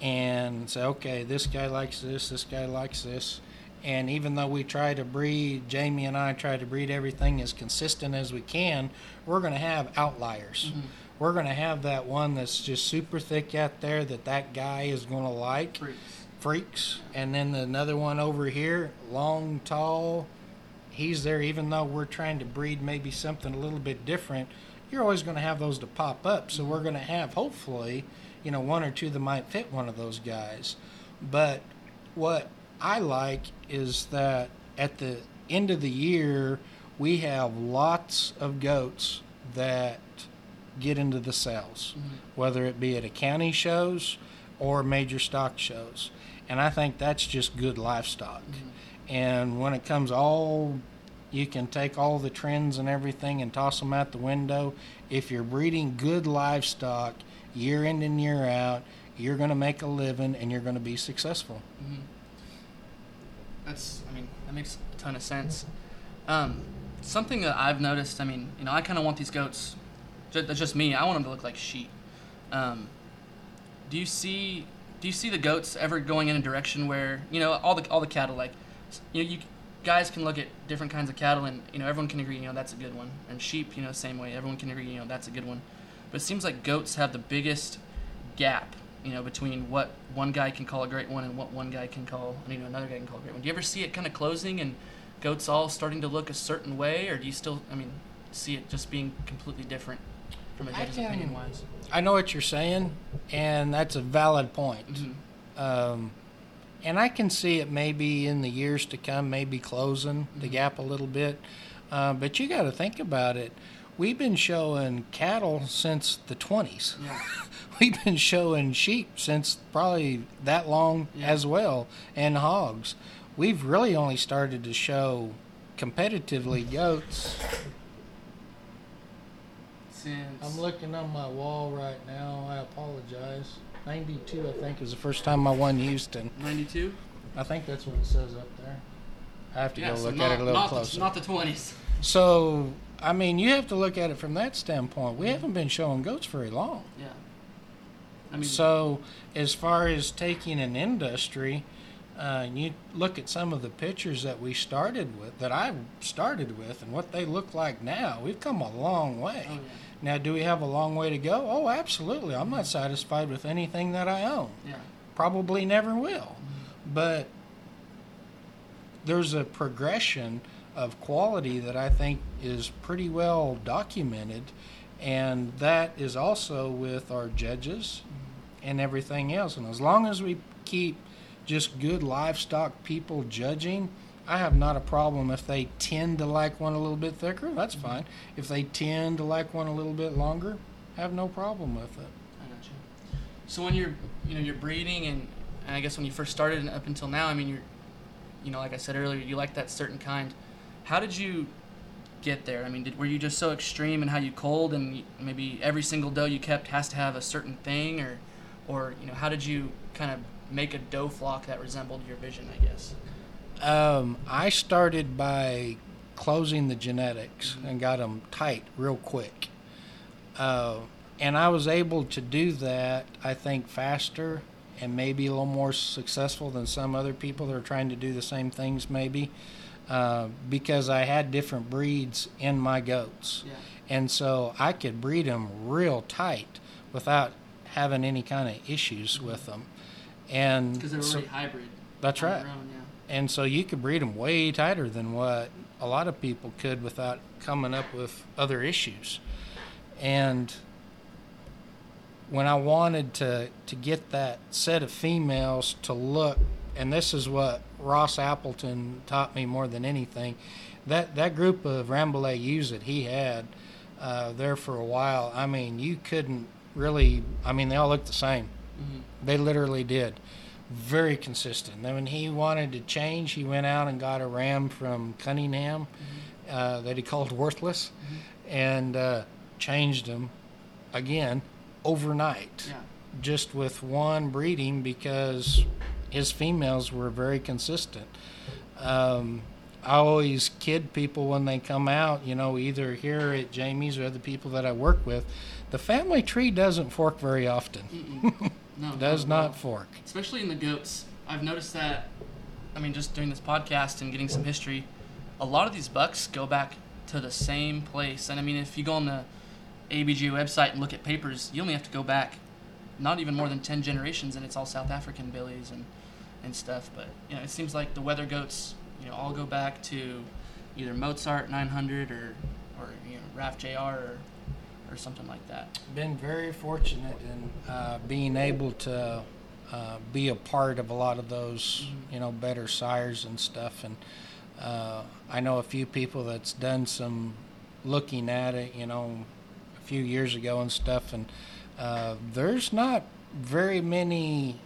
and say, okay, this guy likes this, this guy likes this. And even though we try to breed, Jamie and I try to breed everything as consistent as we can, we're going to have outliers. Mm-hmm. We're going to have that one that's just super thick out there that that guy is going to like freaks, and then another one over here, long, tall. He's there, even though we're trying to breed maybe something a little bit different. You're always going to have those to pop up, so we're going to have hopefully, you know, one or two that might fit one of those guys. But what I like is that at the end of the year, we have lots of goats that get into the sales, mm-hmm. whether it be at a county shows or major stock shows. And I think that's just good livestock. Mm-hmm. And when it comes all, you can take all the trends and everything and toss them out the window. If you're breeding good livestock year in and year out, you're going to make a living and you're going to be successful. That's, I mean, that makes a ton of sense. Um, something that I've noticed, I mean, you know, I kind of want these goats. That's just me. I want them to look like sheep. Um, do you see? Do you see the goats ever going in a direction where you know all the all the cattle like, you know, you guys can look at different kinds of cattle and you know everyone can agree you know that's a good one and sheep you know same way everyone can agree you know that's a good one, but it seems like goats have the biggest gap you know between what one guy can call a great one and what one guy can call you know another guy can call a great one. Do you ever see it kind of closing and goats all starting to look a certain way, or do you still I mean see it just being completely different from a judge's opinion wise? I know what you're saying, and that's a valid point. Mhm. Um, and I can see it maybe in the years to come, maybe closing the gap a little bit. Uh, but you got to think about it. We've been showing cattle since the 20s. Yeah. *laughs* We've been showing sheep since probably that long Yeah. as well, and hogs. We've really only started to show competitively goats. Since I'm looking on my wall right now. I apologize. 92, I think, was the first time I won Houston. '92. I think that's what it says up there. I have to Yeah, go so look not, at it a little not closer. The, not the 20s. so, I mean, you have to look at it from that standpoint. We haven't been showing goats very long. Yeah. I mean, So, as far as taking an industry, uh, and you look at some of the pictures that we started with, that I started with, and what they look like now, we've come a long way. Oh, yeah. Now, do we have a long way to go? Oh, absolutely. I'm not satisfied with anything that I own. yeah. Probably never will. But there's a progression of quality that I think is pretty well documented, and that is also with our judges and everything else. And as long as we keep just good livestock people judging, I have not a problem if they tend to like one a little bit thicker. That's fine. If they tend to like one a little bit longer, I have no problem with it. I got you. So when you're, you know, you're breeding, and, and I guess when you first started and up until now, I mean, you're, you know, like I said earlier, you like that certain kind. How did you get there? I mean, did, were you just so extreme in how you culled, and maybe every single doe you kept has to have a certain thing, or, or you know, how did you kind of make a doe flock that resembled your vision? I guess. Um, I started by closing the genetics and got them tight real quick. Uh, and I was able to do that, I think, faster and maybe a little more successful than some other people that are trying to do the same things, maybe, uh, because I had different breeds in my goats. Yeah. And so I could breed them real tight without having any kind of issues with them. And Because they were so- hybrid. that's right. own, yeah. And so you could breed them way tighter than what a lot of people could without coming up with other issues. And when I wanted to, to get that set of females to look, and this is what Ross Appleton taught me more than anything, that, that group of Rambouillet ewes that he had uh, there for a while, I mean, you couldn't really, I mean, they all looked the same. Mhm. They literally did. Very consistent. Then when he wanted to change, he went out and got a ram from Cunningham uh, that he called Worthless and uh, changed him again overnight. Yeah. Just with one breeding because his females were very consistent. Um, I always kid people when they come out, you know, either here at Jamie's or other people that I work with. The family tree doesn't fork very often. *laughs* No, Does not fork. especially in the goats. I've noticed that. I mean, just doing this podcast and getting some history, a lot of these bucks go back to the same place. And I mean, if you go on the ABG website and look at papers, you only have to go back not even more than ten generations, and it's all South African billies and and stuff. But you know, it seems like the wether goats, you know, all go back to either Mozart 900 or or you know Raff Jr. or or something like that. Been very fortunate in uh, being able to uh, be a part of a lot of those, you know, better sires and stuff. And uh, I know a few people that's done some looking at it, you know, a few years ago and stuff. And uh, there's not very many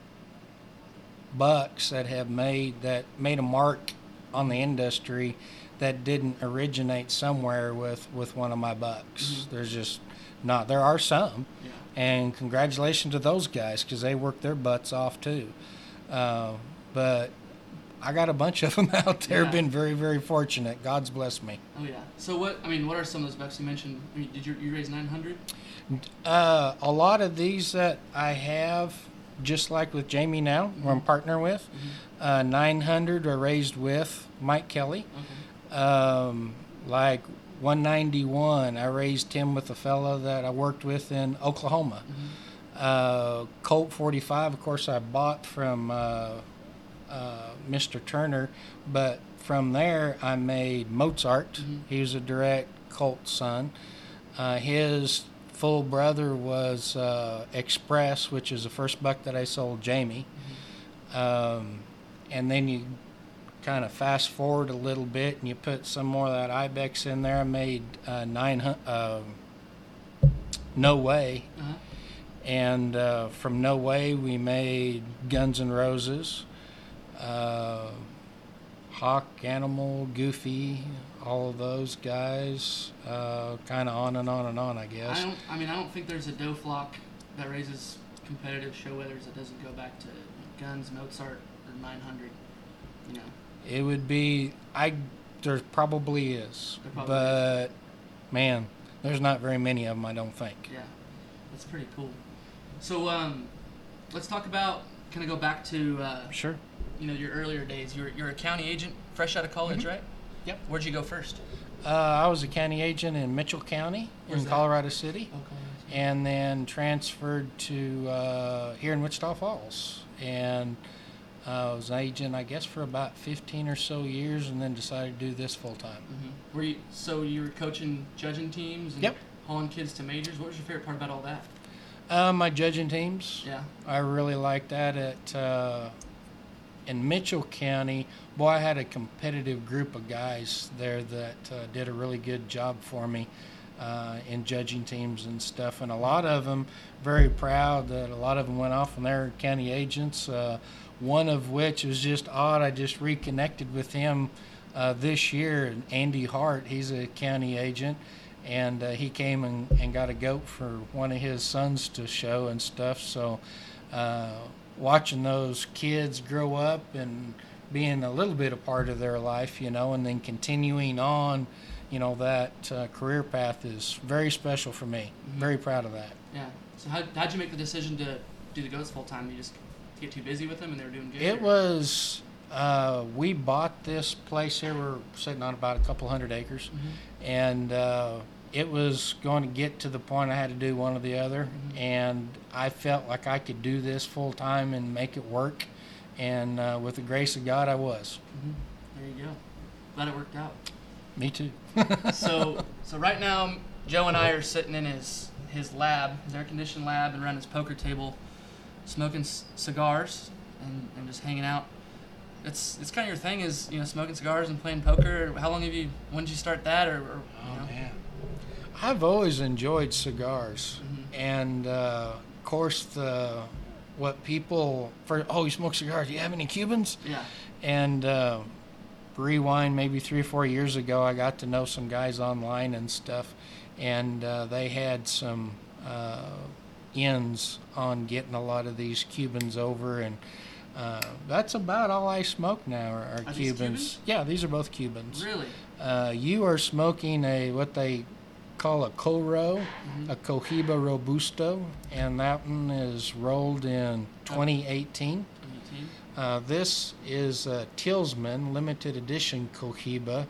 bucks that have made that made a mark on the industry that didn't originate somewhere with with one of my bucks. There's just not. There are some, Yeah. and congratulations to those guys because they work their butts off too. Uh, but I got a bunch of *laughs* them out there. Yeah. Been very very fortunate. God's blessed me. Oh yeah. So what? I mean, what are some of those bucks you mentioned? I mean, did you you raise 900? Uh, a lot of these that I have, just like with Jamie now, who I'm partner with, uh, 900 are raised with Mike Kelly. Okay. Um, like 191, I raised him with a fella that I worked with in Oklahoma. Uh, Colt 45, of course, I bought from uh, uh, Mr. Turner, but from there I made Mozart. He was a direct Colt son. Uh, his full brother was uh, Express, which is the first buck that I sold Jamie. Um, and then you kind of fast forward a little bit and you put some more of that ibex in there. I made uh, nine. Uh, no way, Uh-huh. and uh, from No Way we made Guns N' Roses, uh, Hawk, Animal, Goofy, all of those guys. Uh, kind of on and on and on, I guess. I don't. I mean, I don't think there's a doe flock that raises competitive show wethers that doesn't go back to Guns, Mozart, or 900. You know. It would be I. There probably is, There probably but man, there's not very many of them. I don't think. Yeah, that's pretty cool. So um, let's talk about. Kind of go back to uh, Sure. you know your earlier days. You're you're a county agent, fresh out of college, right? Yep. Where'd you go first? Uh, I was a county agent in Mitchell County Where's in that? Colorado City, Okay. and then transferred to uh, here in Wichita Falls. And I was an agent, I guess, for about 15 or so years, and then decided to do this full time. hmm Were you so you were coaching judging teams and Yep. hauling kids to majors? What was your favorite part about all that? Uh, my judging teams. Yeah. I really liked that at uh, in Mitchell County. Boy, I had a competitive group of guys there that uh, did a really good job for me uh, in judging teams and stuff. And a lot of them very proud that a lot of them went off and they're county agents. One of which was just odd. I just reconnected with him uh, this year. and Andy Hart, he's a county agent and uh, he came and, and got a goat for one of his sons to show and stuff. So, uh, watching those kids grow up and being a little bit a part of their life, you know, and then continuing on, you know, that uh, career path is very special for me. Very proud of that. Yeah. So how how'd you make the decision to do the goats full time? You just get too busy with them and they were doing good. It or- was. Uh, we bought this place here. We're sitting on about a couple hundred acres, and uh, it was going to get to the point I had to do one or the other. And I felt like I could do this full time and make it work. And uh, with the grace of God, I was. There you go. Glad it worked out. Me too. *laughs* so so right now Joe and I are sitting in his his lab, his air conditioned lab, and around his poker table, smoking c- cigars and, and just hanging out. It's it's kind of your thing is you know smoking cigars and playing poker. How long have you? When did you start that? Or, or Oh know? man, I've always enjoyed cigars, Mhm. and uh, of course the what people for. Oh, you smoke cigars? Do you have any Cubans? yeah. And uh, rewind maybe three or four years ago, I got to know some guys online and stuff, and uh, they had some uh, ends on getting a lot of these Cubans over, and uh, that's about all I smoke now are, are Are Cubans. Cubans? Yeah, these are both Cubans. Really? Uh, you are smoking a what they call a Coro, a Cohiba Robusto, and that one is rolled in 2018. Uh, this is a Talisman limited edition Cohiba,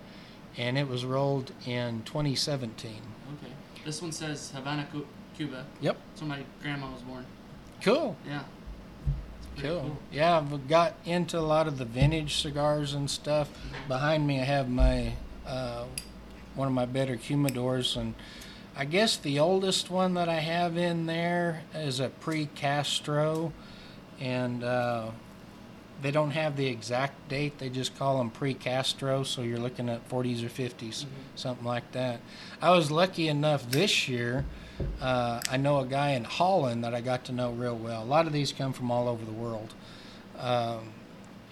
and it was rolled in 2017. Okay. This one says Havana, Cuba. Yep. Where my grandma was born. Cool. Yeah. Pretty Cool. Yeah, I've got into a lot of the vintage cigars and stuff. Behind me, I have my uh, one of my better humidors, and I guess the oldest one that I have in there is a pre-Castro, and uh, they don't have the exact date. They just call them pre-Castro, so you're looking at 40s or 50s, something like that. I was lucky enough this year. Uh, I know a guy in Holland that I got to know real well. A lot of these come from all over the world. Um,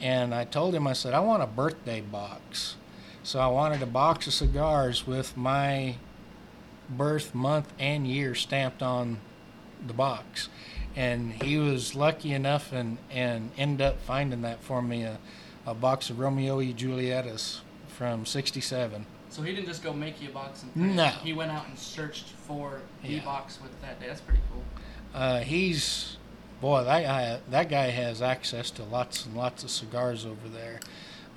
and I told him, I said, I want a birthday box. So I wanted a box of cigars with my birth month and year stamped on the box. And he was lucky enough and, and ended up finding that for me a, a box of Romeo y Julietas from 67. So he didn't just go make you a box and print. No. He went out and searched for the Yeah. box with that day. That's pretty cool. Uh, he's boy that guy that guy has access to lots and lots of cigars over there.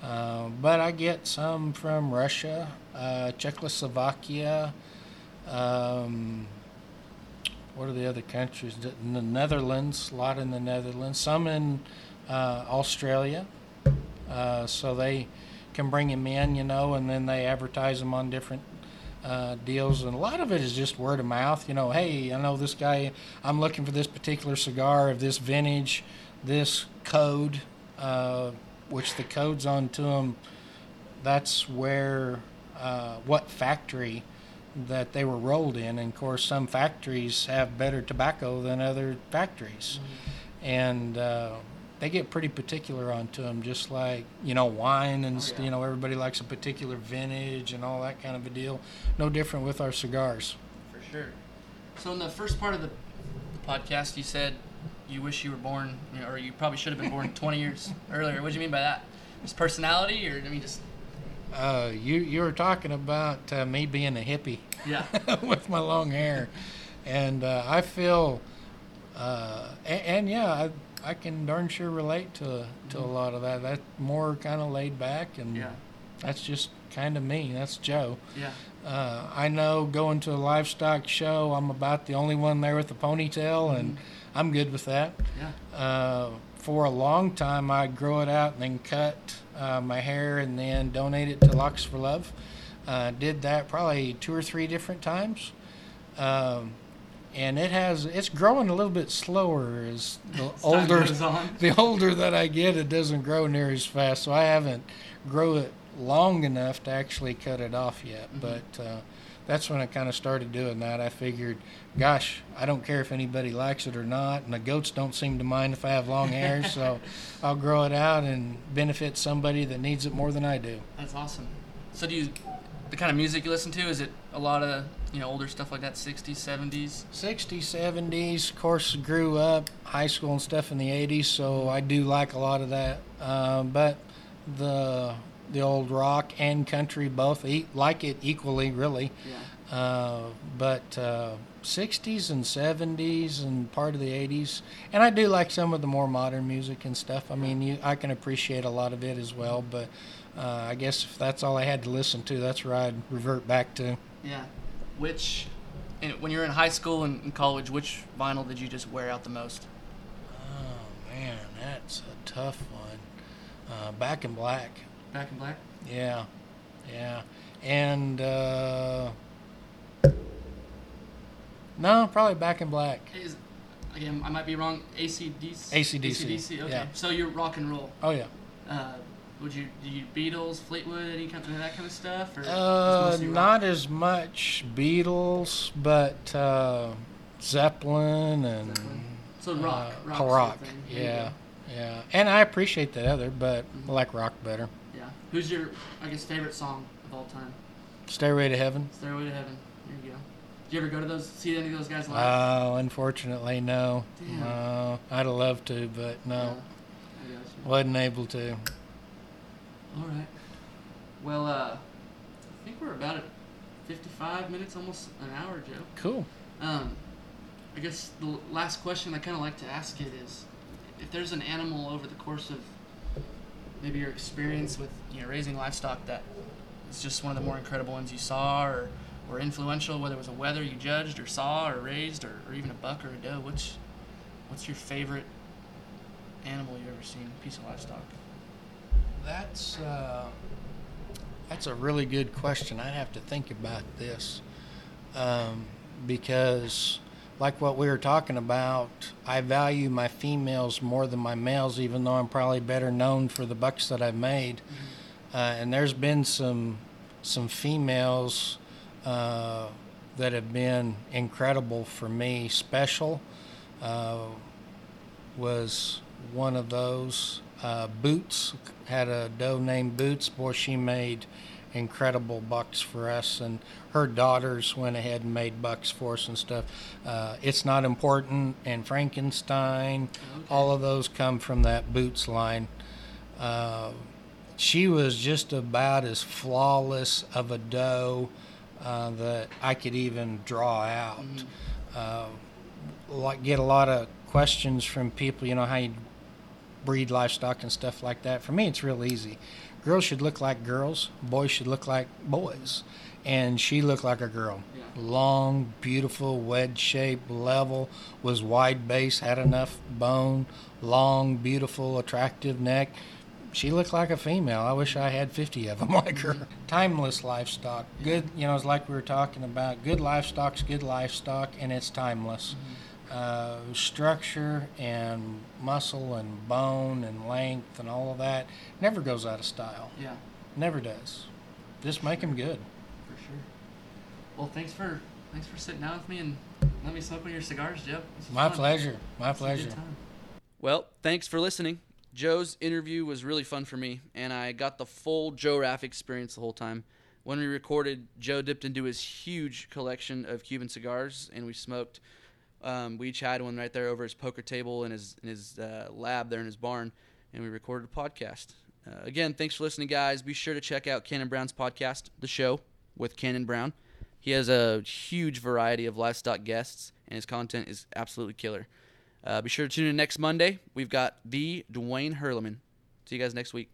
Uh, but I get some from Russia, uh, Czechoslovakia. Um, what are the other countries? The the Netherlands, a lot in the Netherlands. Some in uh, Australia. Uh, so they can bring him in, you know, and then they advertise them on different uh, deals, and a lot of it is just word of mouth. You know, hey, I know this guy. I'm looking for this particular cigar of this vintage, this code, uh, which the codes onto them. That's where uh, what factory that they were rolled in, and of course, some factories have better tobacco than other factories, and. They get pretty particular onto them, just like you know wine and Oh, yeah. you know everybody likes a particular vintage and all that kind of a deal. No different with our cigars. For sure. So in the first part of the, the podcast, you said you wish you were born, you know, or you probably should have been born *laughs* 20 years earlier. What do you mean by that? Just personality, or I mean just Uh, you you were talking about uh, me being a hippie yeah. *laughs* with my long hair, and uh, I feel, uh, and, and yeah, I, I can darn sure relate to to a lot of that. That more kind of laid back, and Yeah. that's just kind of me. That's Joe. Yeah. Uh, I know going to a livestock show, I'm about the only one there with a ponytail, and I'm good with that. Yeah. Uh, for a long time, I'd grow it out and then cut uh, my hair and then donate it to Locks for Love. Uh, did that probably two or three different times. Um, and it has it's growing a little bit slower as the *laughs* older *laughs* the older that I get, it doesn't grow near as fast. So I haven't grow it long enough to actually cut it off yet. But uh, that's when I kind of started doing that. I figured, gosh, I don't care if anybody likes it or not, and the goats don't seem to mind if I have long hair, *laughs* so I'll grow it out and benefit somebody that needs it more than I do. That's awesome. So do you, the kind of music you listen to, is it a lot of you know older stuff like that, 60s, 70s? 60s, 70s, of course, grew up high school and stuff in the 80s, so I do like a lot of that. Um, but the the old rock and country both e- like it equally, really. Yeah. Uh, but uh, 60s and 70s and part of the 80s, and I do like some of the more modern music and stuff. I mean, you, I can appreciate a lot of it as well. But uh, I guess if that's all I had to listen to, that's where I'd revert back to. Yeah. Which, and when you were in high school and in college, which vinyl did you just wear out the most? Oh man, that's a tough one. Uh, Back in Black. Back in Black. Yeah, yeah, and uh, no, probably Back in Black. Is, again, I might be wrong. ACDC. AC/DC, ACDC. Okay. yeah. So you're rock and roll. Oh yeah. Uh, would you do you Beatles, Fleetwood, any kind of that kind of stuff, or Uh, just mostly rock? not as much Beatles, but uh, Zeppelin and So rock, uh, rock, rock. thing. Yeah, yeah. And I appreciate the other, but I like rock better. Yeah. Who's your, I guess, favorite song of all time? Stairway to Heaven. Stairway to Heaven. There you go. Did you ever go to those? See any of those guys live? Oh, unfortunately, no. Damn. No, I'd have loved to, but Yeah. no, I got you. wasn't able to. All right. Well, uh, I think we're about at 55 minutes, almost an hour, Joe. Cool. Um, I guess the last question I kind of like to ask it is, if there's an animal over the course of maybe your experience with you know raising livestock that is just one of the more incredible ones you saw or or influential, whether it was a wether you judged or saw or raised or, or even a buck or a doe, which what's your favorite animal you've ever seen, piece of livestock? That's uh, that's a really good question. I'd have to think about this um, because, like what we were talking about, I value my females more than my males, even though I'm probably better known for the bucks that I've made. Uh, and there's been some some females uh, that have been incredible for me. Special uh, was one of those. Uh, Boots had a doe named Boots. Boy, she made incredible bucks for us, and her daughters went ahead and made bucks for us and stuff. Uh, it's not important, and Frankenstein, Okay. all of those come from that Boots line. Uh, she was just about as flawless of a doe uh, that I could even draw out. Uh, like get a lot of questions from people, you know, how you breed livestock and stuff like that. For me, it's real easy. Girls should look like girls. Boys should look like boys. And she looked like a girl. Yeah. Long, beautiful, wedge shaped, level, was wide base, had enough bone, long, beautiful, attractive neck. She looked like a female. I wish I had 50 of them *laughs* like her. Mm-hmm. Timeless livestock. Good, you know, it's like we were talking about. Good livestock's good livestock, and it's timeless mm-hmm. Uh, structure and muscle and bone and length and all of that never goes out of style. Yeah, Never does. Just make them good. for sure. Well, thanks for thanks for sitting down with me and let me smoke one of your cigars, Joe. This My fun. pleasure. My This was a good pleasure. time. Well, thanks for listening. Joe's interview was really fun for me, and I got the full Joe Raff experience the whole time. When we recorded, Joe dipped into his huge collection of Cuban cigars, and we smoked. Um, we each had one right there over his poker table in his in his uh, lab there in his barn, and we recorded a podcast. Uh, again, thanks for listening, guys. Be sure to check out Cannon Brown's podcast, The Show, with Cannon Brown. He has a huge variety of livestock guests, and his content is absolutely killer. Uh, be sure to tune in next Monday. We've got the Dwayne Hurleman. See you guys next week.